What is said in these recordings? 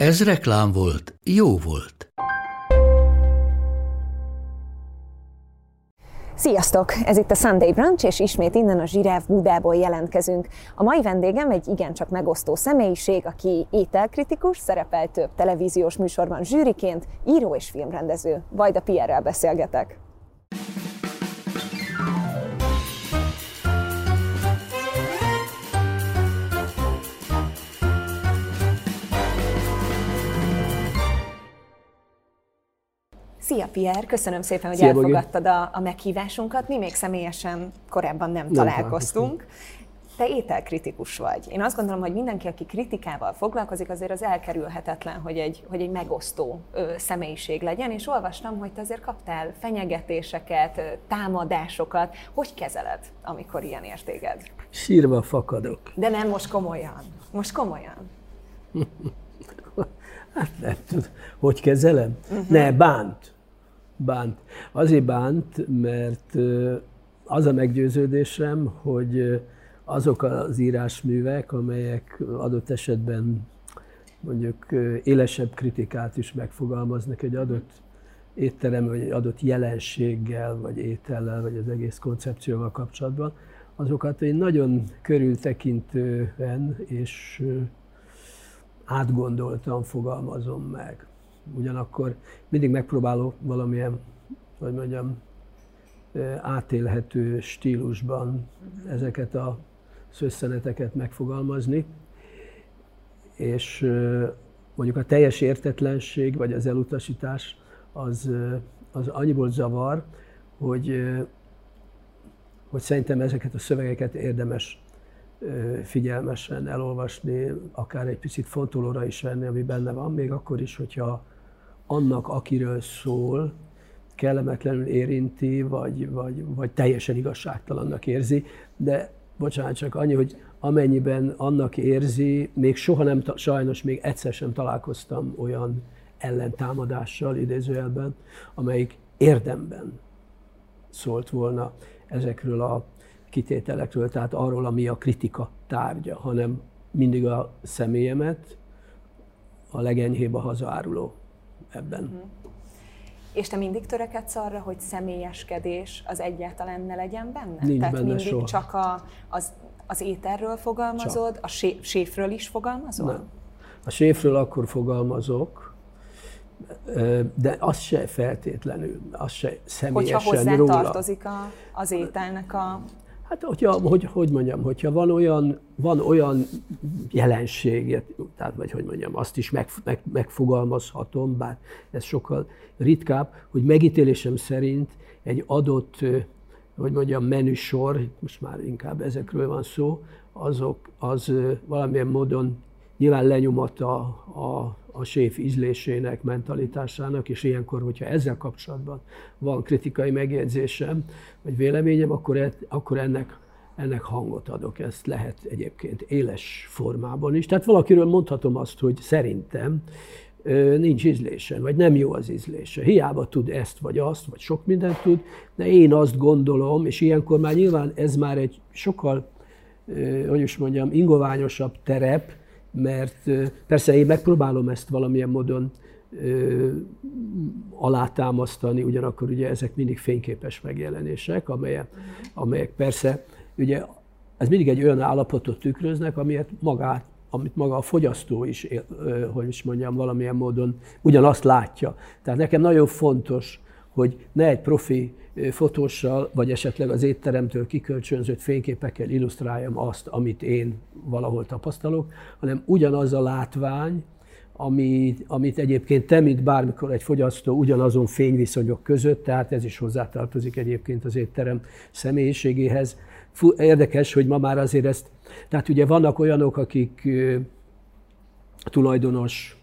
Ez reklám volt, jó volt. Sziasztok! Ez itt a Sunday Brunch, és ismét innen a Zsiráv Budából jelentkezünk. A mai vendégem egy igencsak megosztó személyiség, aki ételkritikus, szerepel több televíziós műsorban zsűriként, író és filmrendező. Vajda Pierrel beszélgetek. Szia Pierre, köszönöm szépen, hogy Szia, elfogadtad a, a meghívásunkat. Mi még személyesen korábban nem, nem találkoztunk. Te ételkritikus vagy. Én azt gondolom, hogy mindenki, aki kritikával foglalkozik, azért az elkerülhetetlen, hogy egy, hogy egy megosztó ö, személyiség legyen, és olvastam, hogy te azért kaptál fenyegetéseket, támadásokat. Hogy kezeled, amikor ilyen értéged? Sírva fakadok. De nem most komolyan. Most komolyan. Hát nem tudom, hogy kezelem? Uh-huh. Ne, bánt. Bánt. Azért bánt, mert az a meggyőződésem, hogy azok az írásművek, amelyek adott esetben mondjuk élesebb kritikát is megfogalmaznak egy adott étterem, vagy egy adott jelenséggel, vagy étellel, vagy az egész koncepcióval kapcsolatban, azokat én nagyon körültekintően és átgondoltan fogalmazom meg. Ugyanakkor mindig megpróbálok valamilyen, hogy mondjam, átélhető stílusban ezeket a szösszeneteket megfogalmazni, és mondjuk a teljes értetlenség vagy az elutasítás az, az annyiból zavar, hogy, hogy szerintem ezeket a szövegeket érdemes figyelmesen elolvasni, akár egy picit fontolóra is venni, ami benne van, még akkor is, hogyha annak, akiről szól, kellemetlenül érinti, vagy, vagy, vagy teljesen igazságtalannak érzi, de bocsánat, csak annyi, hogy amennyiben annak érzi, még soha nem, sajnos még egyszer sem találkoztam olyan ellentámadással, idézőjelben, amelyik érdemben szólt volna ezekről a kitételekről, tehát arról, ami a kritika tárgya, hanem mindig a személyemet, a legenyhébb a hazaáruló ebben. Uh-huh. És te mindig törekedsz arra, hogy személyeskedés az egyáltalán ne legyen benne? Nincs Tehát benne mindig soha. csak a, az, az ételről fogalmazod, csak. a sé, séfről is fogalmazol? Nem. A séfről akkor fogalmazok, de az se feltétlenül, az se személyesen Hogyha hozzá róla. tartozik a, az ételnek a Hát, hogyha, hogy, hogy mondjam, hogyha van olyan, van olyan jelenség, tehát, vagy hogy mondjam, azt is meg, meg, megfogalmazhatom, bár ez sokkal ritkább, hogy megítélésem szerint egy adott, hogy mondjam, menüsor, most már inkább ezekről van szó, azok, az valamilyen módon nyilván lenyomata a, a séf ízlésének, mentalitásának, és ilyenkor, hogyha ezzel kapcsolatban van kritikai megjegyzésem, vagy véleményem, akkor, e, akkor ennek, ennek hangot adok. Ezt lehet egyébként éles formában is. Tehát valakiről mondhatom azt, hogy szerintem nincs ízlése, vagy nem jó az ízlése. Hiába tud ezt vagy azt, vagy sok mindent tud, de én azt gondolom, és ilyenkor már nyilván ez már egy sokkal, hogy is mondjam, ingoványosabb terep, mert persze én megpróbálom ezt valamilyen módon ö, alátámasztani, ugyanakkor ugye ezek mindig fényképes megjelenések, amelyek, amelyek persze, ugye ez mindig egy olyan állapotot tükröznek, amiért magát, amit maga a fogyasztó is, hogy is mondjam, valamilyen módon ugyanazt látja. Tehát nekem nagyon fontos, hogy ne egy profi fotóssal, vagy esetleg az étteremtől kikölcsönzött fényképekkel illusztráljam azt, amit én valahol tapasztalok, hanem ugyanaz a látvány, amit, amit egyébként te, mint bármikor egy fogyasztó ugyanazon fényviszonyok között, tehát ez is hozzátartozik egyébként az étterem személyiségéhez. Érdekes, hogy ma már azért ezt, tehát ugye vannak olyanok, akik tulajdonos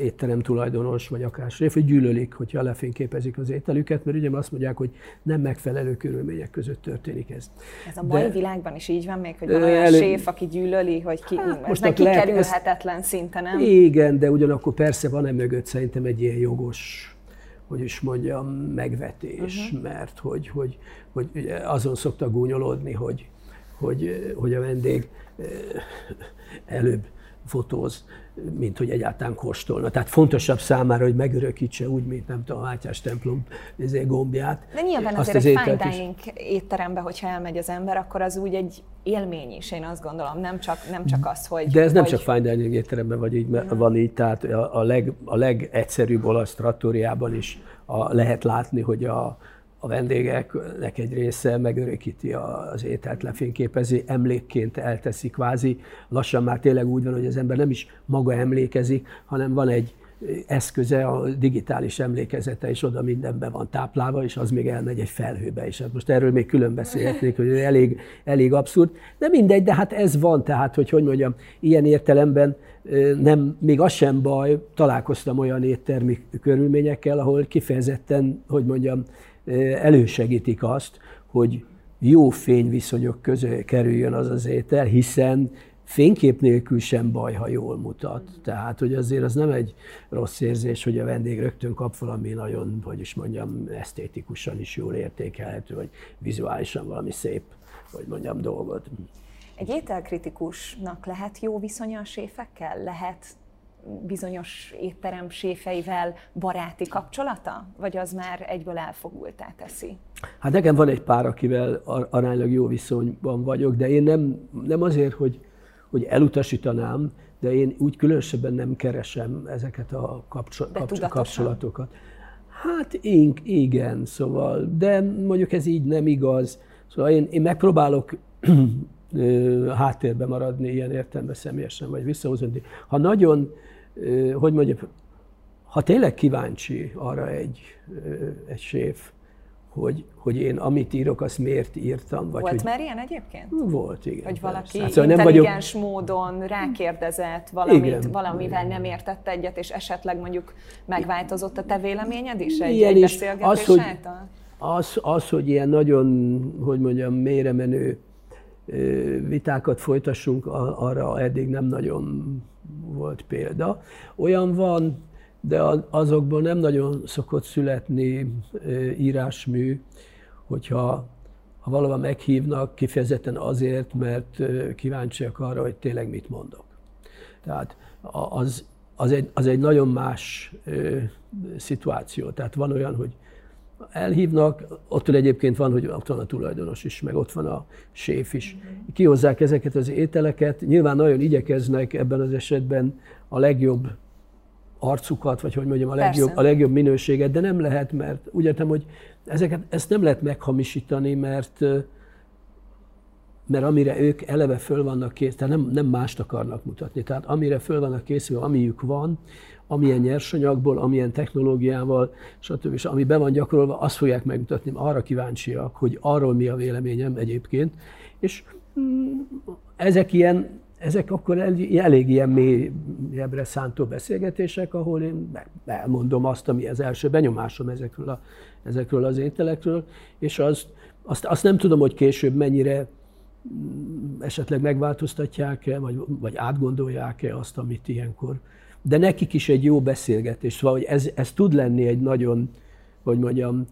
étterem tulajdonos, vagy akár séf, hogy gyűlölik, hogyha lefényképezik az ételüket, mert ugye azt mondják, hogy nem megfelelő körülmények között történik ez. Ez a mai De, világban is így van még, hogy van olyan elő, séf, aki gyűlöli, hogy ki, hát, most neki kikerülhetetlen szinte, nem? Igen, de ugyanakkor persze van-e mögött szerintem egy ilyen jogos hogy is mondjam, megvetés, uh-huh. mert hogy, hogy, hogy azon szoktak gúnyolódni, hogy, hogy, hogy a vendég előbb fotóz, mint hogy egyáltalán kóstolna. Tehát fontosabb számára, hogy megörökítse úgy, mint nem tudom, a Mátyás templom ezért gombját. De nyilván azért az egy fine dining étterembe, hogyha elmegy az ember, akkor az úgy egy élmény is, én azt gondolom, nem csak, nem csak az, hogy... De ez nem csak fine dining étteremben vagy így, ja. van így, tehát a, leg, a legegyszerűbb olasz trattóriában is a, lehet látni, hogy a, a vendégeknek egy része megörökíti az ételt, lefényképezi, emlékként elteszi kvázi. Lassan már tényleg úgy van, hogy az ember nem is maga emlékezik, hanem van egy eszköze, a digitális emlékezete, és oda mindenben van táplálva, és az még elmegy egy felhőbe is. Hát most erről még külön beszélhetnék, hogy elég, elég abszurd. De mindegy, de hát ez van, tehát, hogy hogy mondjam, ilyen értelemben nem, még az sem baj, találkoztam olyan éttermi körülményekkel, ahol kifejezetten, hogy mondjam, elősegítik azt, hogy jó fényviszonyok közé kerüljön az az étel, hiszen fénykép nélkül sem baj, ha jól mutat. Tehát, hogy azért az nem egy rossz érzés, hogy a vendég rögtön kap valami nagyon, hogy is mondjam, esztétikusan is jól értékelhető, vagy vizuálisan valami szép, hogy mondjam, dolgot. Egy ételkritikusnak lehet jó viszonya a séfekkel? Lehet bizonyos étterem séfeivel baráti kapcsolata? Vagy az már egyből elfogultá teszi? Hát nekem van egy pár, akivel aránylag jó viszonyban vagyok, de én nem, nem azért, hogy, hogy elutasítanám, de én úgy különösebben nem keresem ezeket a kapcsol, kapcsol, kapcsolatokat. Hát én, igen, szóval, de mondjuk ez így nem igaz. Szóval én, én megpróbálok háttérbe maradni ilyen értelemben személyesen, vagy visszahúzni. Ha nagyon hogy mondjam, ha tényleg kíváncsi arra egy, egy séf, hogy, hogy én amit írok, azt miért írtam. Vagy volt hogy... már ilyen egyébként? Volt, igen. Hogy valaki hát, szóval intelligens vagyok... módon rákérdezett valamit, igen. valamivel nem értett egyet, és esetleg mondjuk megváltozott a te véleményed is egy, ilyen egy beszélgetés az, hogy, által? Az, az, hogy ilyen nagyon, hogy mondjam, mélyre menő vitákat folytassunk, arra eddig nem nagyon volt példa. Olyan van, de azokból nem nagyon szokott születni írásmű, hogyha ha valahol meghívnak kifejezetten azért, mert kíváncsiak arra, hogy tényleg mit mondok. Tehát az, az, egy, az egy nagyon más ö, szituáció. Tehát van olyan, hogy elhívnak, ott egyébként van, hogy ott van a tulajdonos is, meg ott van a séf is. Kihozzák ezeket az ételeket, nyilván nagyon igyekeznek ebben az esetben a legjobb arcukat, vagy hogy mondjam, a legjobb, a legjobb minőséget, de nem lehet, mert úgy értem, hogy ezeket, ezt nem lehet meghamisítani, mert mert amire ők eleve föl vannak kész, tehát nem, nem mást akarnak mutatni. Tehát amire föl vannak készülve, amiük van, amilyen nyersanyagból, amilyen technológiával, stb. És ami be van gyakorolva, azt fogják megmutatni. Arra kíváncsiak, hogy arról mi a véleményem egyébként. És mm, ezek ilyen, ezek akkor elég ilyen mélyebbre szántó beszélgetések, ahol én elmondom azt, ami az első benyomásom ezekről, a, ezekről az ételekről, és azt, azt, azt nem tudom, hogy később mennyire mm, esetleg megváltoztatják-e, vagy, vagy átgondolják-e azt, amit ilyenkor de nekik is egy jó beszélgetés. Szóval, hogy ez, ez tud lenni egy nagyon, hogy mondjam,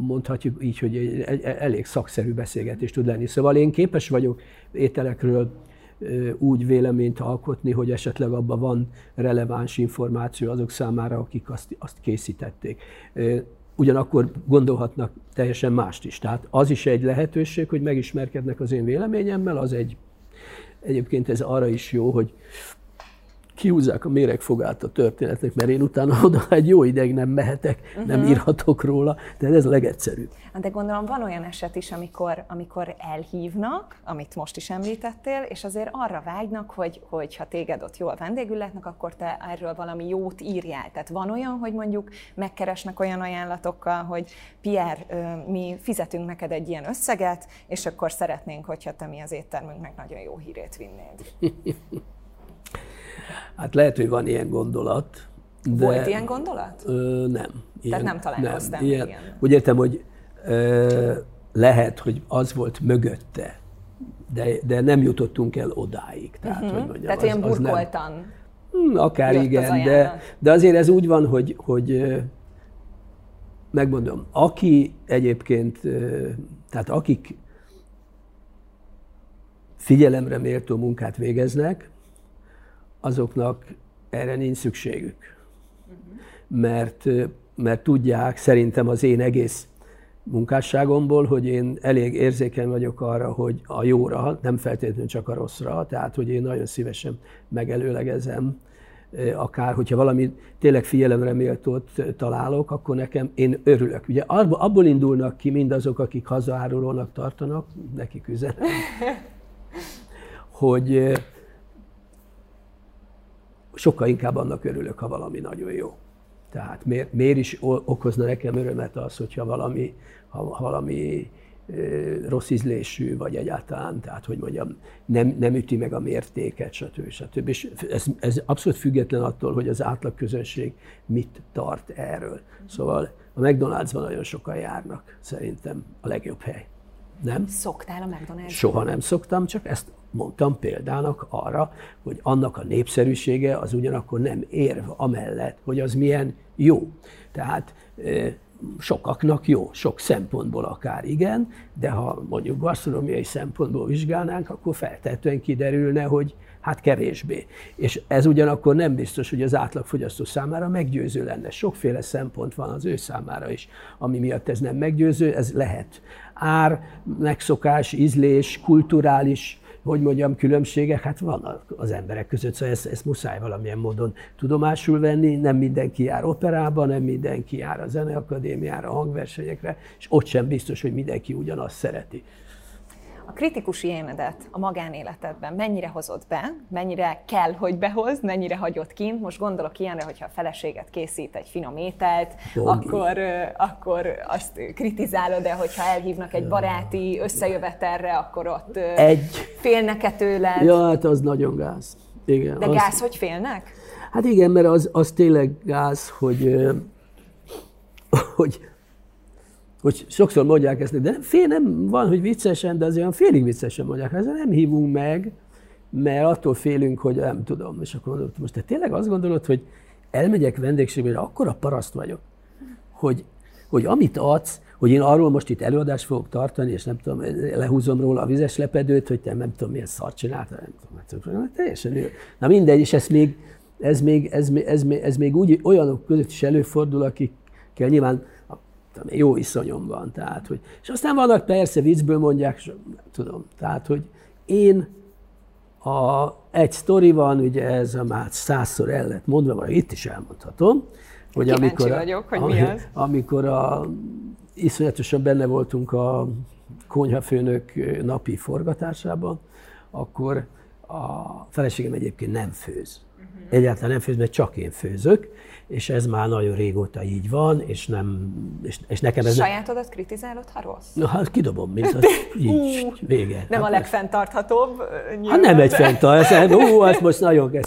mondhatjuk így, hogy egy, elég szakszerű beszélgetés tud lenni. Szóval én képes vagyok ételekről úgy véleményt alkotni, hogy esetleg abban van releváns információ azok számára, akik azt, azt készítették. Ugyanakkor gondolhatnak teljesen mást is. Tehát az is egy lehetőség, hogy megismerkednek az én véleményemmel, az egy, egyébként ez arra is jó, hogy kihúzzák a méregfogát a történetnek, mert én utána oda egy jó ideig nem mehetek, uh-huh. nem mhm. írhatok róla, de ez a legegyszerűbb. De gondolom van olyan eset is, amikor, amikor elhívnak, amit most is említettél, és azért arra vágynak, hogy, hogy ha téged ott jól vendégül lehetnek, akkor te erről valami jót írjál. Tehát van olyan, hogy mondjuk megkeresnek olyan ajánlatokkal, hogy Pierre, mi fizetünk neked egy ilyen összeget, és akkor szeretnénk, hogyha te mi az éttermünknek nagyon jó hírét vinnéd. Hát lehet, hogy van ilyen gondolat. De, Volt ilyen gondolat? Ö, nem. Ilyen, Tehát nem találkoztam nem, ilyen. ilyen. Úgy értem, hogy ö, lehet, hogy az volt mögötte, de, de nem jutottunk el odáig. Tehát, uh-huh. hogy mondjam, Tehát az, ilyen burkoltan. Az nem, hmm, akár igen, de, de azért ez úgy van, hogy, hogy megmondom, aki egyébként, tehát akik figyelemre méltó munkát végeznek, azoknak erre nincs szükségük. Mert, mert tudják, szerintem az én egész munkásságomból, hogy én elég érzékeny vagyok arra, hogy a jóra, nem feltétlenül csak a rosszra, tehát hogy én nagyon szívesen megelőlegezem, akár hogyha valami tényleg figyelemre méltót találok, akkor nekem én örülök. Ugye abból indulnak ki mindazok, akik hazaárulónak tartanak, nekik üzenem, hogy sokkal inkább annak örülök, ha valami nagyon jó. Tehát miért, miért is okozna nekem örömet az, hogyha valami, ha, ha valami rossz ízlésű, vagy egyáltalán, tehát hogy mondjam, nem, nem üti meg a mértéket, stb. stb. És ez, ez abszolút független attól, hogy az átlag közönség mit tart erről. Szóval a McDonald'sban nagyon sokan járnak, szerintem a legjobb hely. Nem? Szoktál a McDonald's? Soha nem szoktam, csak ezt mondtam példának arra, hogy annak a népszerűsége az ugyanakkor nem érv amellett, hogy az milyen jó. Tehát sokaknak jó, sok szempontból akár igen, de ha mondjuk gasztronómiai szempontból vizsgálnánk, akkor feltetően kiderülne, hogy hát kevésbé. És ez ugyanakkor nem biztos, hogy az átlagfogyasztó számára meggyőző lenne. Sokféle szempont van az ő számára is, ami miatt ez nem meggyőző, ez lehet. Ár, megszokás, ízlés, kulturális hogy mondjam, különbségek, hát van az emberek között, szóval ezt, ezt muszáj valamilyen módon tudomásul venni, nem mindenki jár operába, nem mindenki jár a zeneakadémiára, a hangversenyekre, és ott sem biztos, hogy mindenki ugyanazt szereti a kritikus énedet a magánéletedben mennyire hozod be, mennyire kell, hogy behoz, mennyire hagyod kint. Most gondolok ilyenre, hogyha a feleséget készít egy finom ételt, akkor, akkor azt kritizálod, de hogyha elhívnak egy baráti összejövetelre, akkor ott egy. félnek-e tőled? Ja, hát az nagyon gáz. Igen, de az... gáz, hogy félnek? Hát igen, mert az, az tényleg gáz, hogy, hogy hogy sokszor mondják ezt, de fél nem van, hogy viccesen, de azért olyan félig viccesen mondják, ezzel nem hívunk meg, mert attól félünk, hogy nem tudom. És akkor mondom, most te tényleg azt gondolod, hogy elmegyek vendégségbe, akkor a paraszt vagyok, hogy, hogy amit adsz, hogy én arról most itt előadást fogok tartani, és nem tudom, lehúzom róla a vizes lepedőt, hogy te nem tudom, milyen szart csináltál, nem tudom, hát teljesen jó. Na mindegy, és ez még, ez még, ez, még, ez, még, ez még úgy olyanok között is előfordul, akikkel nyilván tudom, jó iszonyom van. Tehát, hogy, és aztán vannak persze viccből mondják, nem tudom, tehát, hogy én a, egy sztori van, ugye ez a már százszor el lett mondva, vagy itt is elmondhatom, hogy amikor, vagyok, hogy mi az. amikor a, iszonyatosan benne voltunk a konyhafőnök napi forgatásában, akkor a feleségem egyébként nem főz. Egyáltalán nem főz, mert csak én főzök, és ez már nagyon régóta így van, és, nem, és, és nekem ez... Sajátodat nem... kritizálod, ha rossz? Na, hát kidobom, mint az, így, vége. Nem hát a legfenntarthatóbb? Hát nem egy fenntartható, ó, azt most nagyon kell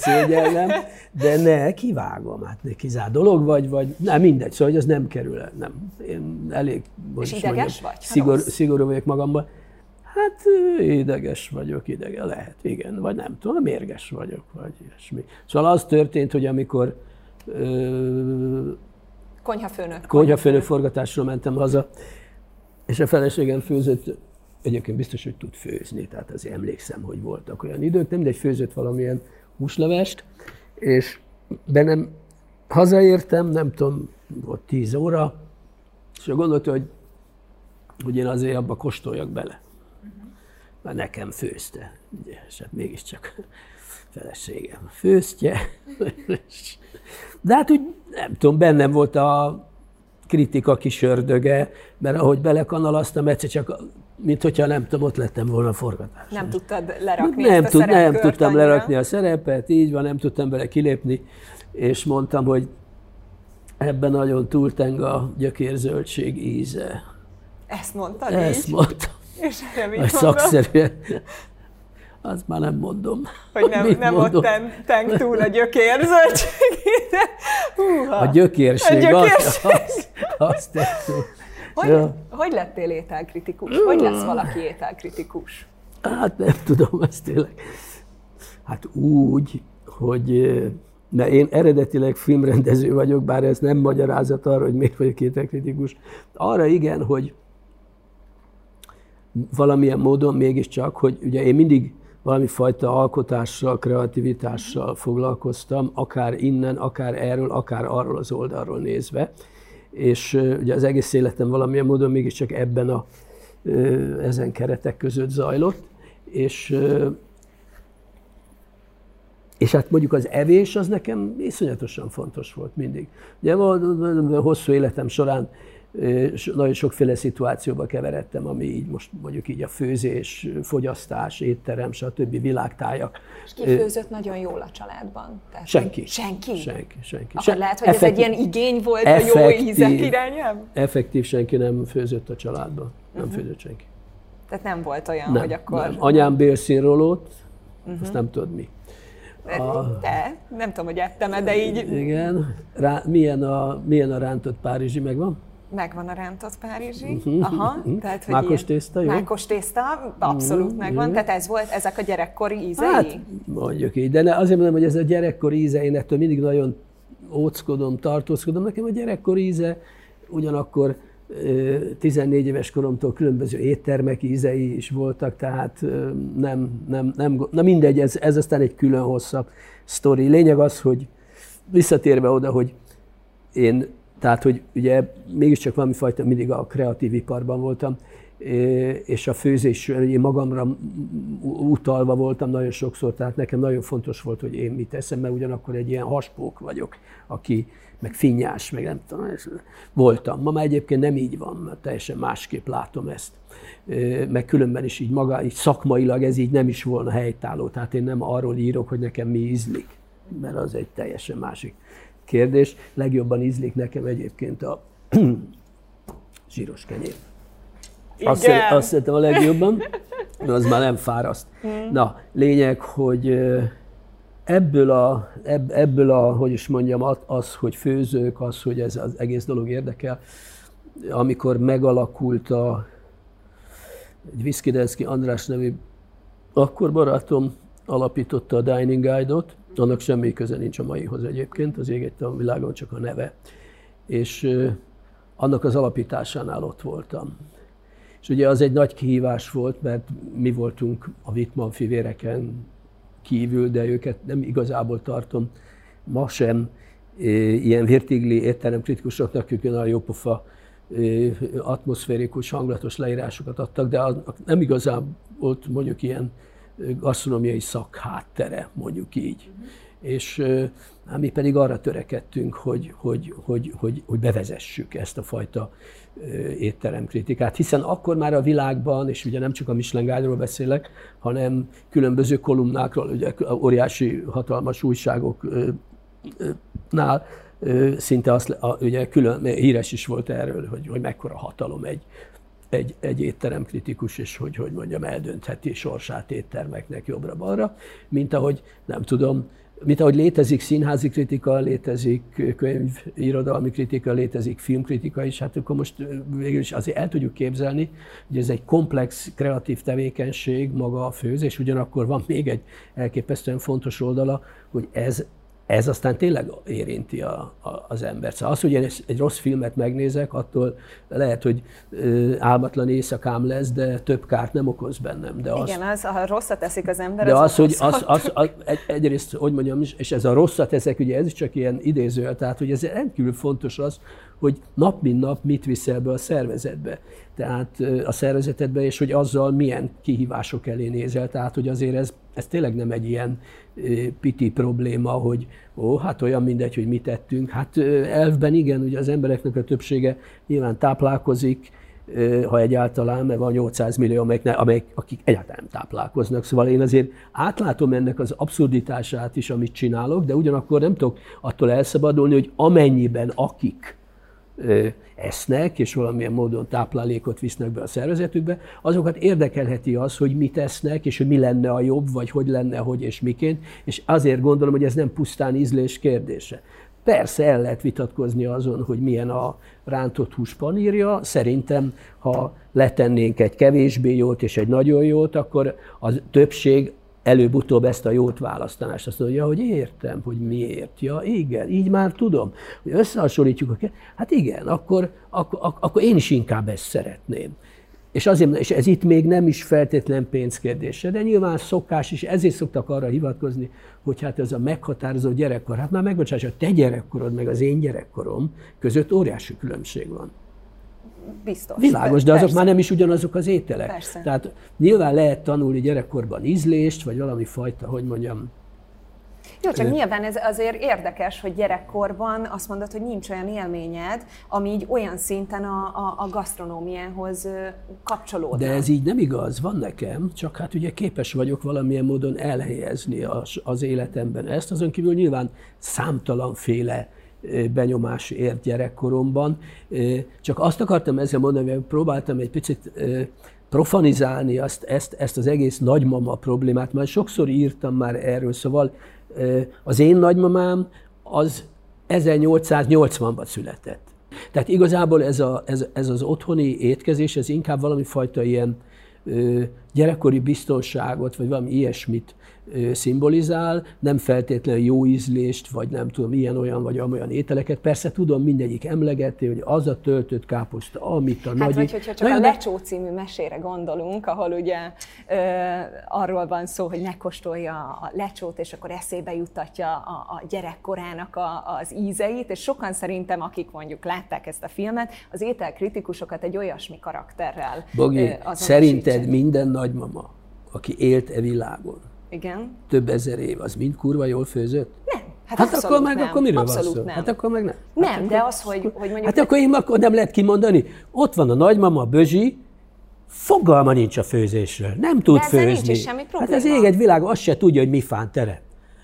de ne, kivágom, hát ne kizár dolog vagy, vagy nem, mindegy, szóval hogy az nem kerül nem. Én elég, és ideges mondjam, vagy? Szigor, szigorú vagyok magamban. Hát ideges vagyok, idege lehet, igen, vagy nem tudom, mérges vagyok, vagy ilyesmi. Szóval az történt, hogy amikor Konyhafőnök. Konyhafőnök forgatásról mentem haza, és a feleségem főzött, egyébként biztos, hogy tud főzni, tehát azért emlékszem, hogy voltak olyan idők, nem, de egy főzött valamilyen húslevest, és bennem hazaértem, nem tudom, volt tíz óra, és gondolta, hogy, hogy én azért abba kóstoljak bele. Mert nekem főzte, ugye, és hát mégiscsak feleségem főztje. De hát úgy nem tudom, bennem volt a kritika kis ördöge, mert ahogy belekanalaztam, egyszer csak, mint hogyha nem tudom, ott lettem volna a forgatás. Nem tudtad lerakni nem ezt tud, Nem tudtam annyira. lerakni a szerepet, így van, nem tudtam bele kilépni, és mondtam, hogy ebben nagyon túlteng a gyökérzöldség íze. Ezt mondtad Ezt így? mondtam. És erre mit Szakszerűen. azt már nem mondom. Hogy nem, nem mondom? ott tenk túl a gyökérzöldség. A gyökérség, a gyökérség. azt, azt, azt hogy, ja. hogy lettél ételkritikus? Hogy lesz valaki ételkritikus? Hát nem tudom, ez tényleg. Hát úgy, hogy mert én eredetileg filmrendező vagyok, bár ez nem magyarázat arra, hogy miért vagyok ételkritikus. Arra igen, hogy valamilyen módon mégiscsak, hogy ugye én mindig valami fajta alkotással, kreativitással foglalkoztam, akár innen, akár erről, akár arról az oldalról nézve. És ugye az egész életem valamilyen módon mégiscsak ebben a, ezen keretek között zajlott. És, és hát mondjuk az evés az nekem iszonyatosan fontos volt mindig. Ugye hosszú életem során nagyon sokféle szituációba keveredtem, ami így most mondjuk így a főzés, fogyasztás, étterem, stb. világtájak. És ki főzött nagyon jól a családban? Tehát senki. Senki? Senki, senki. Akkor Se, lehet, hogy effektív, ez egy ilyen igény volt effektív, a jó ízek irányában? Effektív senki nem főzött a családban. Nem uh-huh. főzött senki. Tehát nem volt olyan, nem, hogy akkor... Nem. Anyám bélszínrólót, uh-huh. azt nem tudod mi. A... Te? Nem tudom, hogy ettem de így... Igen. Rá, milyen, a, milyen a rántott párizsi, megvan? Megvan a rántott párizsi. Mhm. Aha, mhm. tehát, hogy Mákos tészta, jó? Mákos tészta, abszolút megvan. Tehát ez volt, ezek a gyerekkori ízei? Hát, mondjuk így, de ne, azért mondom, hogy ez a gyerekkori íze, én ettől mindig nagyon óckodom, tartózkodom. Nekem a gyerekkori íze ugyanakkor 14 éves koromtól különböző éttermek ízei is voltak, tehát nem, nem, nem na mindegy, ez, ez aztán egy külön hosszabb sztori. Lényeg az, hogy visszatérve oda, hogy én tehát, hogy ugye mégiscsak valami fajta mindig a kreatív iparban voltam, és a főzés, én magamra utalva voltam nagyon sokszor, tehát nekem nagyon fontos volt, hogy én mit teszem, mert ugyanakkor egy ilyen haspók vagyok, aki meg finnyás, meg nem tudom, voltam. Ma már egyébként nem így van, mert teljesen másképp látom ezt. Meg különben is így maga, így szakmailag ez így nem is volna helytálló. Tehát én nem arról írok, hogy nekem mi ízlik, mert az egy teljesen másik kérdés. Legjobban ízlik nekem egyébként a zsíros kenyér. Igen. Azt, azt szeretem a legjobban, de az már nem fáraszt. Hmm. Na, lényeg, hogy ebből a, ebből a, hogy is mondjam, az, hogy főzők, az, hogy ez az egész dolog érdekel, amikor megalakult a egy Viszkidelszki András nevű akkor barátom alapította a Dining Guide-ot, annak semmi köze nincs a maihoz egyébként, az ég a világon csak a neve. És annak az alapításánál ott voltam. És ugye az egy nagy kihívás volt, mert mi voltunk a Wittmann fivéreken kívül, de őket nem igazából tartom ma sem ilyen virtigli étterem kritikusoknak, ők a jópofa atmoszférikus, hanglatos leírásokat adtak, de nem igazán volt mondjuk ilyen gasztronómiai szakháttere, mondjuk így. És hát mi pedig arra törekedtünk, hogy, hogy, hogy, hogy, hogy bevezessük ezt a fajta étteremkritikát, hiszen akkor már a világban, és ugye nem csak a Michelin beszélek, hanem különböző kolumnákról, ugye óriási, hatalmas újságoknál szinte azt, ugye külön, híres is volt erről, hogy, hogy mekkora hatalom egy, egy, egy étteremkritikus, és hogy, hogy mondjam, eldöntheti sorsát éttermeknek jobbra-balra, mint ahogy, nem tudom, mint ahogy létezik színházi kritika, létezik könyvirodalmi kritika, létezik filmkritika is, hát akkor most végül is azért el tudjuk képzelni, hogy ez egy komplex, kreatív tevékenység, maga a főzés, ugyanakkor van még egy elképesztően fontos oldala, hogy ez ez aztán tényleg érinti a, a, az embert. Szóval az, hogy én egy rossz filmet megnézek, attól lehet, hogy álmatlan éjszakám lesz, de több kárt nem okoz bennem. De az, Igen, az, ha rosszat teszik az ember, de az, az hogy az, az, az, egy, egyrészt, hogy mondjam, és ez a rosszat ezek, ugye ez csak ilyen idéző, tehát hogy ez rendkívül fontos az, hogy nap mint nap mit viszel be a szervezetbe, tehát a szervezetedbe, és hogy azzal milyen kihívások elé nézel. Tehát, hogy azért ez, ez tényleg nem egy ilyen piti probléma, hogy ó, hát olyan mindegy, hogy mit tettünk. Hát elvben igen, ugye az embereknek a többsége nyilván táplálkozik, ha egyáltalán, mert van 800 millió, amelyek, amelyek, akik egyáltalán nem táplálkoznak. Szóval én azért átlátom ennek az abszurditását is, amit csinálok, de ugyanakkor nem tudok attól elszabadulni, hogy amennyiben akik esznek, és valamilyen módon táplálékot visznek be a szervezetükbe, azokat érdekelheti az, hogy mit esznek, és hogy mi lenne a jobb, vagy hogy lenne, hogy és miként, és azért gondolom, hogy ez nem pusztán ízlés kérdése. Persze el lehet vitatkozni azon, hogy milyen a rántott hús panírja. Szerintem, ha letennénk egy kevésbé jót és egy nagyon jót, akkor a többség előbb-utóbb ezt a jót választanást. Azt mondja, hogy értem, hogy miért. Ja, igen, így már tudom. Hogy összehasonlítjuk a Hát igen, akkor, akkor, akkor én is inkább ezt szeretném. És, azért, és ez itt még nem is feltétlen pénzkérdése, de nyilván szokás is, ezért szoktak arra hivatkozni, hogy hát ez a meghatározó gyerekkor. Hát már megbocsáss, a te gyerekkorod meg az én gyerekkorom között óriási különbség van. Biztos. Világos, de azok persze. már nem is ugyanazok az ételek. Persze. Tehát nyilván lehet tanulni gyerekkorban ízlést, vagy valami fajta, hogy mondjam, jó, csak nyilván ez azért érdekes, hogy gyerekkorban azt mondod, hogy nincs olyan élményed, ami így olyan szinten a, a, a gasztronómiához kapcsolódna. De ez így nem igaz, van nekem, csak hát ugye képes vagyok valamilyen módon elhelyezni az, az életemben ezt, azon kívül nyilván számtalanféle benyomás ért gyerekkoromban. Csak azt akartam ezzel mondani, hogy próbáltam egy picit profanizálni azt, ezt, ezt az egész nagymama problémát, mert sokszor írtam már erről, szóval az én nagymamám az 1880-ban született. Tehát igazából ez, a, ez, ez az otthoni étkezés, ez inkább valami fajta ilyen gyerekkori biztonságot, vagy valami ilyesmit szimbolizál, nem feltétlenül jó ízlést, vagy nem tudom, ilyen-olyan vagy olyan ételeket. Persze tudom mindegyik emlegeti, hogy az a töltött káposzta, amit a hát nagy... vagy hogyha csak a Lecsó című mesére gondolunk, ahol ugye ö, arról van szó, hogy megkóstolja a lecsót, és akkor eszébe juttatja a, a gyerekkorának a, az ízeit, és sokan szerintem, akik mondjuk látták ezt a filmet, az ételkritikusokat egy olyasmi karakterrel Bogi, szerinted minden nagymama, aki élt e világon, igen. több ezer év, az mind kurva jól főzött? Nem. Hát, hát akkor meg nem. akkor miről abszolút van szó? Nem. Hát akkor meg nem. Nem, hát de az, hogy, hogy mondjuk... Hát akkor én akkor nem lehet kimondani. Ott van a nagymama, a Bözsi, fogalma nincs a főzésről. Nem tud de főzni. Nincs semmi probléma. Hát ez ég egy világ, azt se tudja, hogy mi fán terem.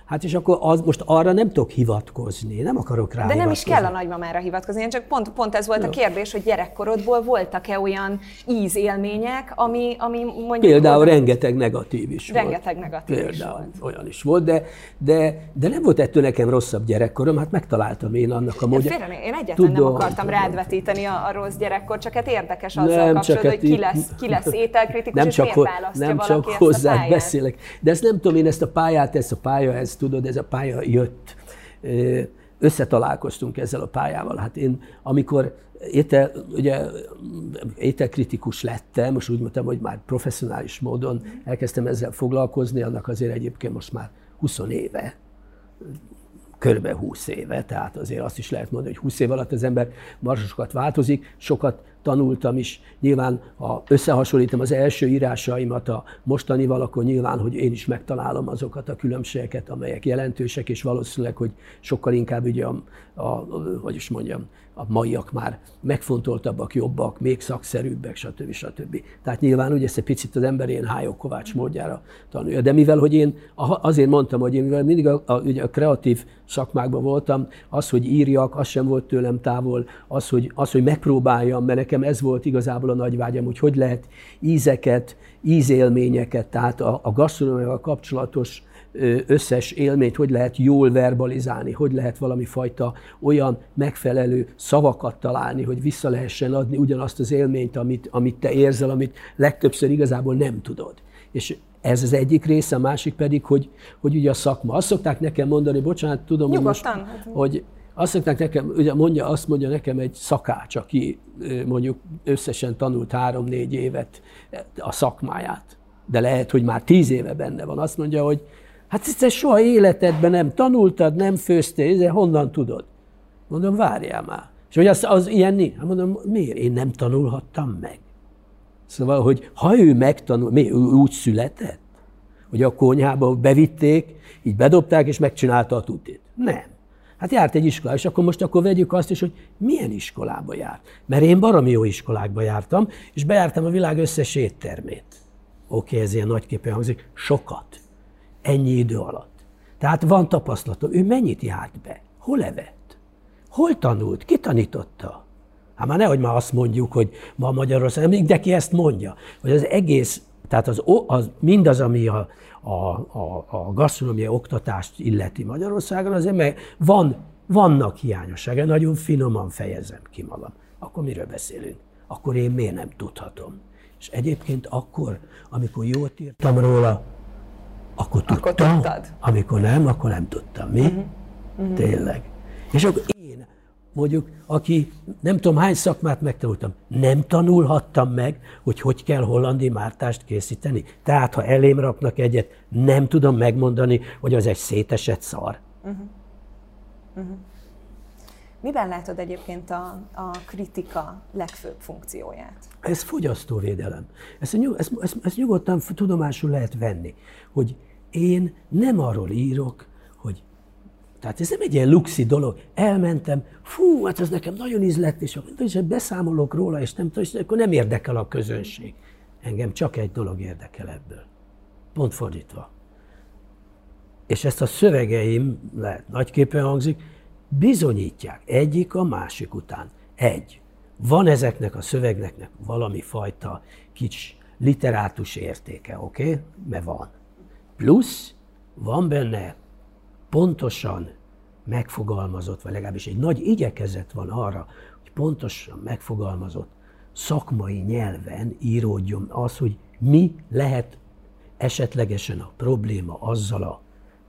Hát és akkor az, most arra nem tudok hivatkozni, nem akarok rá De nem is kell a nagymamára hivatkozni, én csak pont, pont ez volt Jó. a kérdés, hogy gyerekkorodból voltak-e olyan ízélmények, ami, ami mondjuk... Például volt, rengeteg negatív is rengeteg volt. negatív Például is volt. olyan is volt, de, de, de nem volt ettől nekem rosszabb gyerekkorom, hát megtaláltam én annak a módja. Félre, én egyáltalán Tudom, nem akartam rád vetíteni a, a rossz gyerekkor, csak hát érdekes azzal nem, kapcsolatban, hogy ki lesz, ki lesz ételkritikus, nem és csak, miért választja Nem csak hozzá beszélek. De ezt nem tudom, én ezt a pályát, ezt a pálya, ezt tudod, ez a pálya jött. Összetalálkoztunk ezzel a pályával. Hát én, amikor étel, ugye, ételkritikus lettem, most úgy mondtam, hogy már professzionális módon elkezdtem ezzel foglalkozni, annak azért egyébként most már 20 éve, körbe 20 éve, tehát azért azt is lehet mondani, hogy 20 év alatt az ember marsosokat változik, sokat tanultam is. Nyilván, ha összehasonlítom az első írásaimat a mostanival, akkor nyilván, hogy én is megtalálom azokat a különbségeket, amelyek jelentősek, és valószínűleg, hogy sokkal inkább ugye a, a hogy is mondjam, a maiak már megfontoltabbak, jobbak, még szakszerűbbek, stb. stb. Tehát nyilván ugye ezt egy picit az ember ilyen Hájó Kovács módjára tanulja. De mivel, hogy én azért mondtam, hogy én mivel mindig a, a, ugye a kreatív szakmákban voltam, az, hogy írjak, az sem volt tőlem távol, az, hogy, az, hogy megpróbáljam, mert nekem ez volt igazából a nagy vágyam, hogy hogy lehet ízeket, ízélményeket, tehát a, a gasztronómiával kapcsolatos összes élményt hogy lehet jól verbalizálni, hogy lehet valami fajta olyan megfelelő szavakat találni, hogy vissza lehessen adni ugyanazt az élményt, amit, amit te érzel, amit legtöbbször igazából nem tudod. És ez az egyik része, a másik pedig, hogy, hogy ugye a szakma. Azt szokták nekem mondani, bocsánat, tudom, hogy, most, hogy azt szokták nekem, ugye mondja, azt mondja nekem egy szakács, aki mondjuk összesen tanult három-négy évet a szakmáját, de lehet, hogy már tíz éve benne van. Azt mondja, hogy Hát te soha életedben nem tanultad, nem főztél, de honnan tudod? Mondom, várjál már. És hogy az, az ilyen nincs. Hát mondom, miért? Én nem tanulhattam meg. Szóval, hogy ha ő megtanul, mi, ő úgy született, hogy a konyhába bevitték, így bedobták, és megcsinálta a tutit. Nem. Hát járt egy iskola, és akkor most akkor vegyük azt is, hogy milyen iskolába járt. Mert én baromi jó iskolákba jártam, és bejártam a világ összes éttermét. Oké, ez ilyen nagyképpen hangzik, sokat ennyi idő alatt. Tehát van tapasztalatom. Ő mennyit járt be? Hol evett? Hol tanult? Ki tanította? Hát már nehogy már azt mondjuk, hogy ma Magyarország, mindenki ezt mondja, hogy az egész, tehát az, az mindaz, ami a, a, a, a gasztronómiai oktatást illeti Magyarországon, azért meg van, vannak hiányossága, nagyon finoman fejezem ki magam. Akkor miről beszélünk? Akkor én miért nem tudhatom? És egyébként akkor, amikor jót írtam róla, akkor tudtam. Akkor tudtad. Amikor nem, akkor nem tudtam. Mi? Uh-huh. Tényleg. És akkor én, mondjuk, aki nem tudom hány szakmát megtanultam, nem tanulhattam meg, hogy hogy kell hollandi mártást készíteni. Tehát, ha elém raknak egyet, nem tudom megmondani, hogy az egy szétesett szar. Uh-huh. Uh-huh. Miben látod egyébként a, a kritika legfőbb funkcióját? Ez fogyasztóvédelem. Ezt, ezt, ezt, ezt nyugodtan tudomásul lehet venni, hogy én nem arról írok, hogy tehát ez nem egy ilyen luxi dolog. Elmentem, fú, hát ez nekem nagyon ízlett, és, és beszámolok róla, és nem tudom, és akkor nem érdekel a közönség. Engem csak egy dolog érdekel ebből. Pont fordítva. És ezt a szövegeim, lehet nagyképpen hangzik, bizonyítják egyik a másik után. Egy. Van ezeknek a szövegnek valami fajta kicsi literátus értéke, oké? Okay? Mert van. Plusz van benne pontosan megfogalmazott, vagy legalábbis egy nagy igyekezet van arra, hogy pontosan megfogalmazott szakmai nyelven íródjon az, hogy mi lehet esetlegesen a probléma azzal a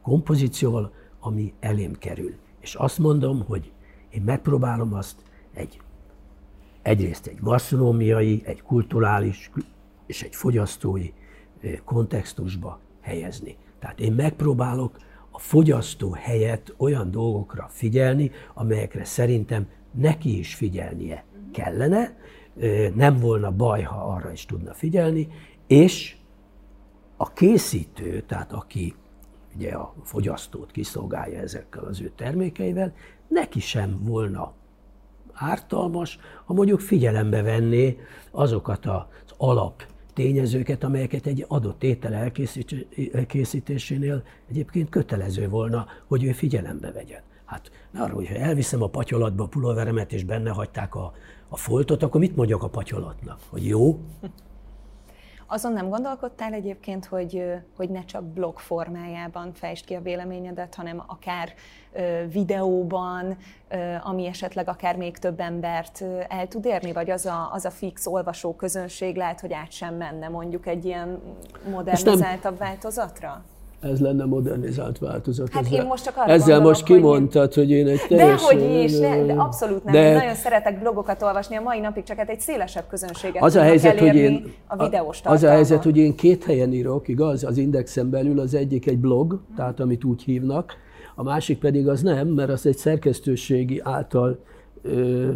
kompozícióval, ami elém kerül. És azt mondom, hogy én megpróbálom azt egy, egyrészt egy gasztronómiai, egy kulturális és egy fogyasztói kontextusba helyezni. Tehát én megpróbálok a fogyasztó helyett olyan dolgokra figyelni, amelyekre szerintem neki is figyelnie kellene, nem volna baj, ha arra is tudna figyelni, és a készítő, tehát aki ugye a fogyasztót kiszolgálja ezekkel az ő termékeivel, neki sem volna ártalmas, ha mondjuk figyelembe venné azokat az alap tényezőket, amelyeket egy adott étel elkészítésénél egyébként kötelező volna, hogy ő figyelembe vegyen. Hát arra, hogyha elviszem a patyolatba a pulóveremet, és benne hagyták a, a foltot, akkor mit mondjak a patyolatnak? Hogy jó? Azon nem gondolkodtál egyébként, hogy, hogy ne csak blog formájában fejtsd ki a véleményedet, hanem akár videóban, ami esetleg akár még több embert el tud érni, vagy az a, az a fix olvasó közönség lehet, hogy át sem menne mondjuk egy ilyen modernizáltabb változatra? Ez lenne modernizált változat. Hát ezzel, én most csak arra Ezzel gondolok, most kimondtad, hogy én egy teljes... Dehogy is, ne, de abszolút nem. De, én nagyon szeretek blogokat olvasni, a mai napig csak hát egy szélesebb közönséget az a helyzet, hogy én, a videós Az a helyzet, hogy én két helyen írok, igaz? Az Indexen belül az egyik egy blog, tehát amit úgy hívnak, a másik pedig az nem, mert az egy szerkesztőségi által,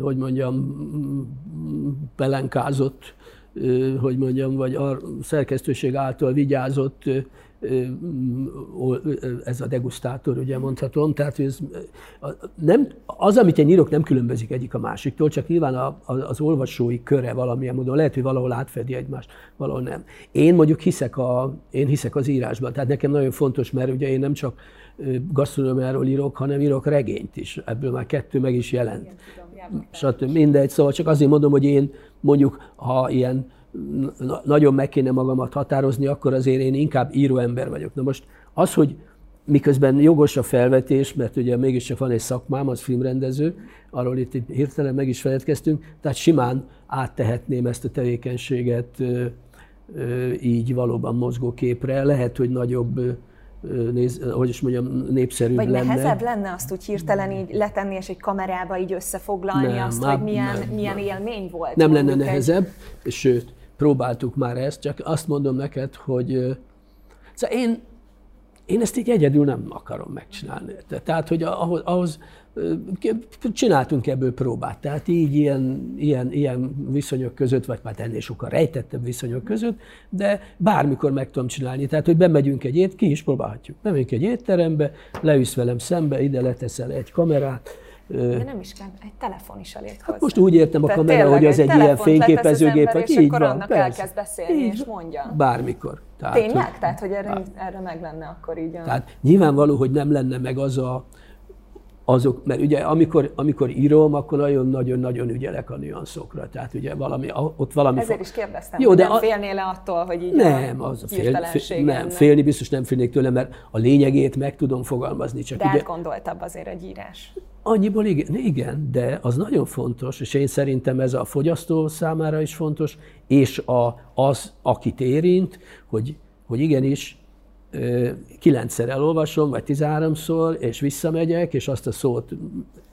hogy mondjam, pelenkázott, hogy mondjam, vagy a szerkesztőség által vigyázott ez a degustátor, ugye mondhatom. Tehát ez, nem, az, amit én írok, nem különbözik egyik a másiktól, csak nyilván a, az olvasói köre valamilyen módon, lehet, hogy valahol átfedi egymást, valahol nem. Én mondjuk hiszek, a, én hiszek az írásban, tehát nekem nagyon fontos, mert ugye én nem csak gasztronómiáról írok, hanem írok regényt is. Ebből már kettő meg is jelent. Stb. Mindegy. Szóval csak azért mondom, hogy én mondjuk, ha ilyen nagyon meg kéne magamat határozni, akkor azért én inkább íróember vagyok. Na most az, hogy miközben jogos a felvetés, mert ugye mégiscsak van egy szakmám, az filmrendező, arról itt hirtelen meg is feledkeztünk, tehát simán áttehetném ezt a tevékenységet így valóban mozgóképre. Lehet, hogy nagyobb néz, hogy is mondjam, népszerűbb Vagy lenne. nehezebb lenne azt úgy hirtelen így letenni, és egy kamerába így összefoglalni nem, azt, hogy milyen, nem, milyen nem. élmény volt? Nem lenne nehezebb, egy... sőt, próbáltuk már ezt, csak azt mondom neked, hogy szóval én, én ezt így egyedül nem akarom megcsinálni. Tehát, hogy ahhoz, ahhoz csináltunk ebből próbát. Tehát így ilyen, ilyen, ilyen viszonyok között, vagy már ennél sokkal rejtettebb viszonyok között, de bármikor meg tudom csinálni. Tehát, hogy bemegyünk egy ét, ki is próbálhatjuk. Bemegyünk egy étterembe, leülsz velem szembe, ide leteszel egy kamerát, de nem is kell, egy telefon is elég hát Most úgy értem a kamera, hogy az egy ilyen fényképezőgép, vagy így van. annak persze. elkezd beszélni, így, és mondja. Bármikor. Tehát, Tényleg? Hogy, Tehát, hogy erre, erre meg lenne akkor így a... Tehát nyilvánvaló, hogy nem lenne meg az a azok, mert ugye amikor, amikor írom, akkor nagyon-nagyon-nagyon ügyelek a nüanszokra. Tehát ugye valami, ott valami... Ezért is kérdeztem, Jó, de nem a... félnél-e attól, hogy így Nem, az a fél, fél, nem, félni biztos nem félnék tőle, mert a lényegét meg tudom fogalmazni. Csak de ugye, átgondoltabb azért egy írás. Annyiból igen, igen, de az nagyon fontos, és én szerintem ez a fogyasztó számára is fontos, és a, az, akit érint, hogy, hogy igenis kilencszer elolvasom, vagy tizenháromszor, és visszamegyek, és azt a szót,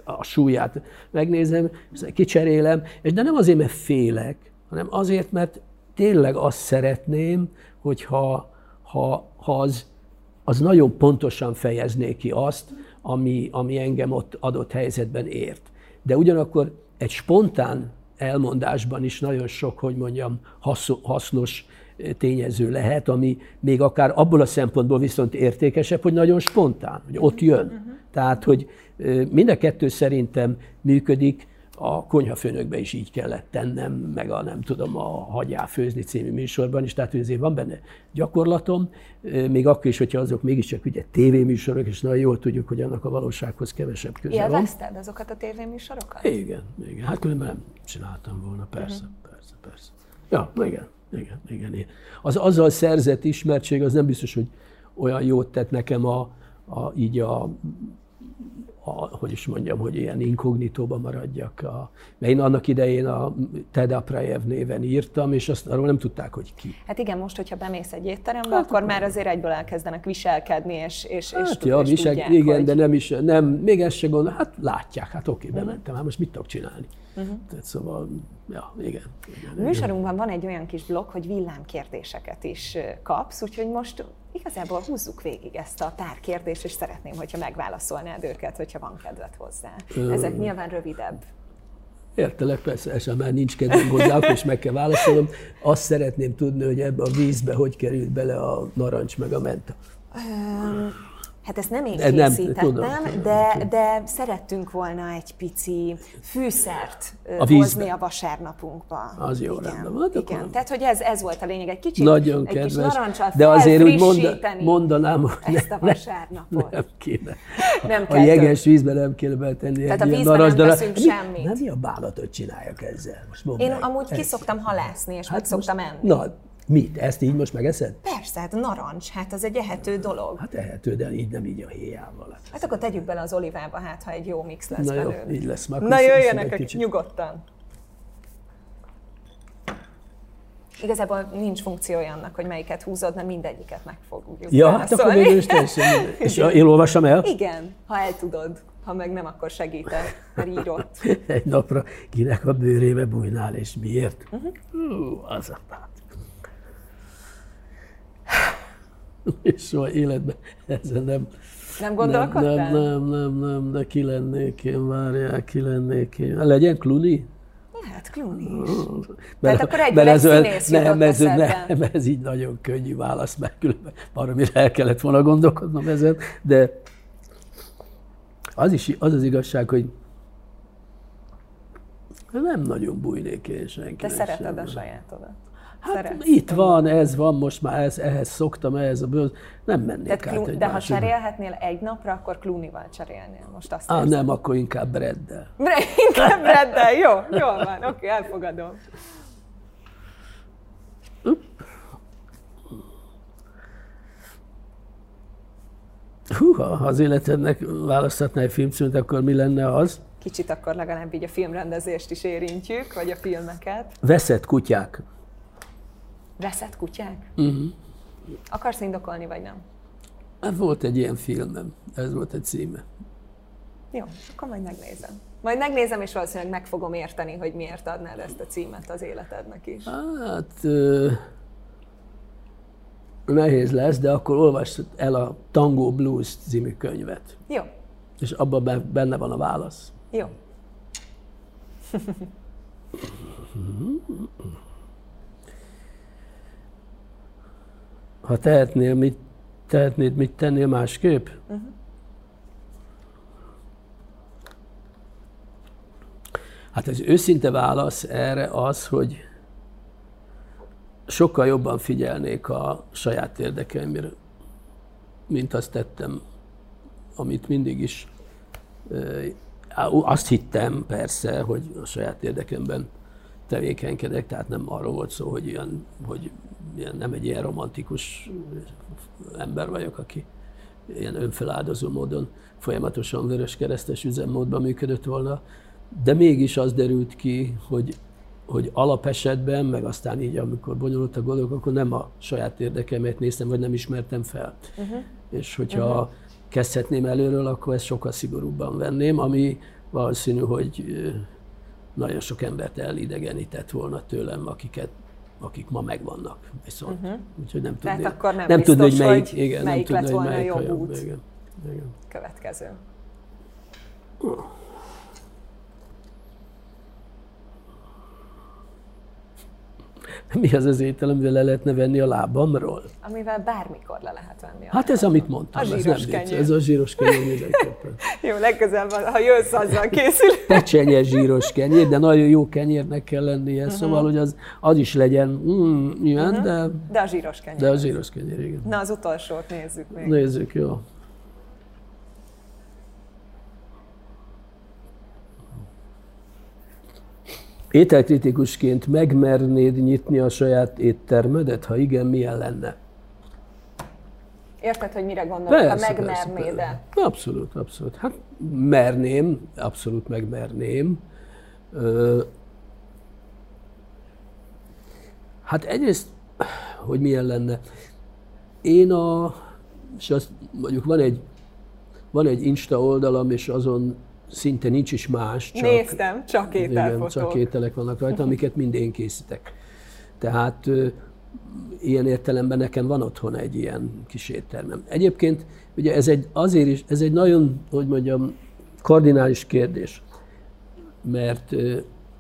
a súlyát megnézem, kicserélem, és de nem azért, mert félek, hanem azért, mert tényleg azt szeretném, hogyha ha, ha az, az nagyon pontosan fejezné ki azt, ami, ami engem ott adott helyzetben ért. De ugyanakkor egy spontán elmondásban is nagyon sok, hogy mondjam, hasznos tényező lehet, ami még akár abból a szempontból viszont értékesebb, hogy nagyon spontán, hogy ott jön. Uh-huh. Tehát, hogy mind a kettő szerintem működik, a konyhafőnökbe is így kellett tennem, meg a nem tudom, a Hagyjá főzni című műsorban is, tehát azért van benne gyakorlatom, még akkor is, hogyha azok mégiscsak ugye tévéműsorok, és nagyon jól tudjuk, hogy annak a valósághoz kevesebb köze van. Élvezted azokat a tévéműsorokat? Igen, igen. Hát különben nem csináltam volna, persze, uh-huh. persze, persze. Ja, igen. Igen, igen. Az azzal szerzett ismertség az nem biztos, hogy olyan jót tett nekem a, a, így a a, hogy is mondjam, hogy ilyen inkognitóba maradjak. A, mert én annak idején a Ted Aprajev néven írtam, és azt arról nem tudták, hogy ki. Hát igen, most, hogyha bemész egy étterembe, hát, akkor már azért egyből elkezdenek viselkedni, és, és, hát és, ja, és visel, tudják, igen, hogy... de nem is, nem, még ezt se gondol, hát látják, hát oké, bementem, hát most mit tudok csinálni. Uh-huh. Tehát szóval, ja, igen. igen műsorunkban van egy olyan kis blokk, hogy villámkérdéseket is kapsz, úgyhogy most igazából húzzuk végig ezt a tárkérdést, és szeretném, hogyha megválaszolnád őket, hogyha van kedved hozzá. Ezek nyilván rövidebb. Értelek, persze, ez már nincs kedvem hozzá, akkor is meg kell válaszolnom. Azt szeretném tudni, hogy ebbe a vízbe hogy került bele a narancs meg a menta. Hát ezt nem én készítettem, nem, tudom, de, de szerettünk volna egy pici fűszert a hozni a vasárnapunkba. Az jó igen, rendben. Hát igen. Akkor... Tehát, hogy ez, ez volt a lényeg. Egy kicsit, Nagyon egy kedves, kis de azért úgy monda, mondanám, hogy ezt a vasárnapot. Nem kéne. Nem a jeges vízbe nem kéne betenni Tehát egy a vízben nem teszünk semmit. Nem mi a bánatot csináljak ezzel? Most Én meg. amúgy ki szoktam halászni, és hát meg szoktam enni. Na, Mit? Ezt így most megeszed? Persze, hát narancs, hát az egy ehető dolog. Hát ehető, de így nem így a héjával. Hát, akkor tegyük bele az olivába, hát ha egy jó mix lesz Na belőle. jó, így lesz. Már Na jöjjenek a kicsit. nyugodtan. Igazából nincs funkciója annak, hogy melyiket húzod, mert mindegyiket meg fogjuk Ja, hát akkor végül is teljesen. És én olvassam el? Igen, ha el tudod. Ha meg nem, akkor segítek, mert írott. Egy napra kinek a bőrébe bújnál, és miért? Uh-huh. Hú, az a pár. és soha életben ezen nem... Nem gondolkodtál? Nem, nem, nem, nem, de ki lennék én, várják, ki lennék én. Legyen Clooney? Lehet Clooney is. Mert, Tehát akkor egy mert ez, színész nem, ez, nem, ez így nagyon könnyű válasz, mert különben valamire el kellett volna gondolkodnom ezen, de az, is, az az igazság, hogy nem nagyon bújnék én senkinek. Te szereted a sajátodat. Hát itt van, ez van, most már ez, ehhez szoktam, ehhez a bőz, nem mennék Tehát, át egy De ha cserélhetnél egy napra, akkor Clooney-val cserélnél. Most azt ah, nem, akkor inkább Breddel. inkább Breddel, jó, jó van, oké, okay, elfogadom. Hú, ha az életednek választhatná egy filmcímet, akkor mi lenne az? Kicsit akkor legalább így a filmrendezést is érintjük, vagy a filmeket. Veszett kutyák. Veszett kutyák? Uh-huh. Akarsz indokolni, vagy nem? Hát volt egy ilyen filmem, ez volt egy címe. Jó, akkor majd megnézem. Majd megnézem, és valószínűleg meg fogom érteni, hogy miért adnád ezt a címet az életednek is. Hát nehéz lesz, de akkor olvasd el a Tango Blues című könyvet. Jó. És abban benne van a válasz. Jó. Ha tehetnél, mit, tehetnéd, mit tennél másképp? Uh-huh. Hát az őszinte válasz erre az, hogy sokkal jobban figyelnék a saját érdekeimre, mint azt tettem, amit mindig is Azt hittem persze, hogy a saját érdekemben tevékenykedek, tehát nem arról volt szó, hogy, ilyen, hogy nem egy ilyen romantikus ember vagyok, aki ilyen önfeláldozó módon folyamatosan vörös keresztes üzemmódban működött volna, de mégis az derült ki, hogy, hogy alapesetben, meg aztán így, amikor bonyolult a dolgok, akkor nem a saját érdekemet néztem, vagy nem ismertem fel. Uh-huh. És hogyha uh-huh. kezdhetném előről, akkor ezt sokkal szigorúbban venném, ami valószínű, hogy nagyon sok embert elidegenített volna tőlem, akiket akik ma megvannak viszont. Uh-huh. Úgyhogy nem tudni, Tehát akkor nem, nem biztos, tudni, hogy melyik, igen, melyik nem tudni, lett volna hogy melyik jobb út. Igen, igen. Következő. Uh. Mi az az étel, amivel le lehetne venni a lábamról? Amivel bármikor le lehet venni a Hát ez, amit mondtam. A ez, nem kenyér. ez a zsíros kenyér mindenképpen. jó, legközelebb, ha jössz, azzal készül. Pecsenye zsíros kenyér, de nagyon jó kenyérnek kell lennie, uh-huh. szóval, hogy az, az is legyen mm, ilyen, uh-huh. de... De a zsíros kenyér. De a zsíros kenyér, igen. Na, az utolsót nézzük még. Nézzük, jó. Ételkritikusként megmernéd nyitni a saját éttermedet? Ha igen, milyen lenne? Érted, hogy mire gondolok, persze, ha megmernéd -e? Abszolút, abszolút. Hát merném, abszolút megmerném. Hát egyrészt, hogy milyen lenne. Én a, és azt mondjuk van egy, van egy Insta oldalam, és azon szinte nincs is más. Csak, Néztem, csak ételfotók. Igen, csak ételek vannak rajta, amiket mind én készítek. Tehát ilyen értelemben nekem van otthon egy ilyen kis éttermem. Egyébként ugye ez egy, azért is, ez egy nagyon, hogy mondjam, kardinális kérdés, mert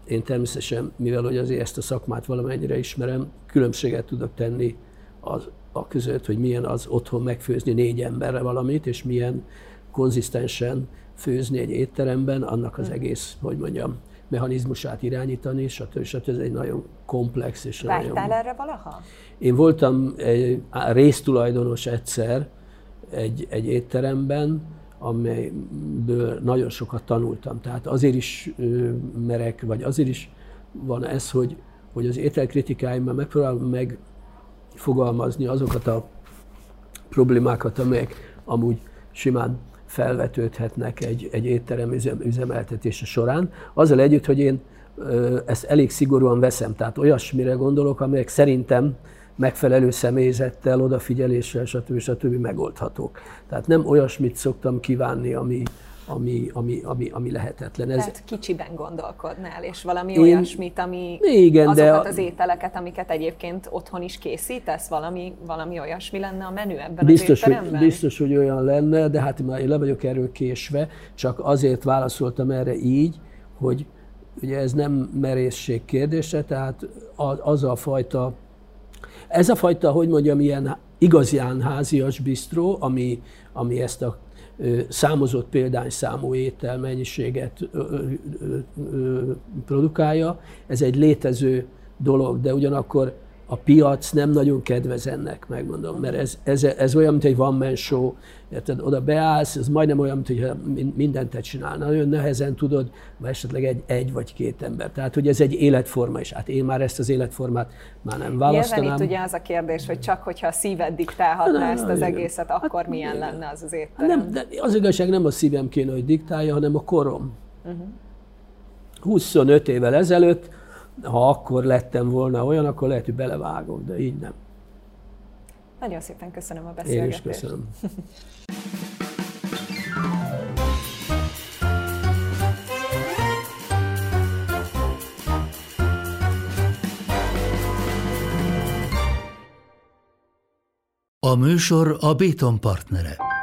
én természetesen, mivel hogy azért ezt a szakmát valamennyire ismerem, különbséget tudok tenni az, a között, hogy milyen az otthon megfőzni négy emberre valamit, és milyen konzisztensen főzni egy étteremben, annak az hm. egész, hogy mondjam, mechanizmusát irányítani, stb. stb. Ez egy nagyon komplex és Vágytál nagyon... erre valaha? Én voltam egy résztulajdonos egyszer egy, egy étteremben, amelyből nagyon sokat tanultam. Tehát azért is merek, vagy azért is van ez, hogy, hogy az ételkritikáimmal megpróbálom megfogalmazni azokat a problémákat, amelyek amúgy simán felvetődhetnek egy, egy étterem üzem, üzemeltetése során. Azzal együtt, hogy én ezt elég szigorúan veszem, tehát olyasmire gondolok, amelyek szerintem megfelelő személyzettel, odafigyeléssel, stb. stb. megoldhatók. Tehát nem olyasmit szoktam kívánni, ami, ami, ami, ami, ami lehetetlen. Ez... Tehát kicsiben gondolkodnál, és valami Én... olyasmit, ami igen, azokat de... az ételeket, amiket egyébként otthon is készítesz, valami, valami olyasmi lenne a menü ebben biztos, az étteremben? Hogy, biztos, hogy olyan lenne, de hát már én le vagyok erről késve, csak azért válaszoltam erre így, hogy ugye ez nem merészség kérdése, tehát az a fajta, ez a fajta, hogy mondjam, ilyen igazián házias bistró, ami, ami ezt a számozott példányszámú ételmennyiséget produkálja. Ez egy létező dolog, de ugyanakkor a piac nem nagyon kedvez ennek, megmondom, mert ez, ez, ez olyan, mint egy one man show, érted, oda beállsz, ez majdnem olyan, mint hogyha mindent te csinálna. Nagyon nehezen tudod, vagy esetleg egy, egy vagy két ember. Tehát, hogy ez egy életforma is. Hát én már ezt az életformát már nem választanám. Nyilván itt ugye az a kérdés, hogy csak hogyha a szíved diktálhatna na, ezt az igen. egészet, akkor hát, milyen igen. lenne az az étterem? Nem, de az igazság nem a szívem kéne, hogy diktálja, hanem a korom. Uh-huh. 25 évvel ezelőtt ha akkor lettem volna olyan, akkor lehet, hogy belevágok, de így nem. Nagyon szépen köszönöm a beszélgetést. Én is köszönöm. A műsor a Béton partnere.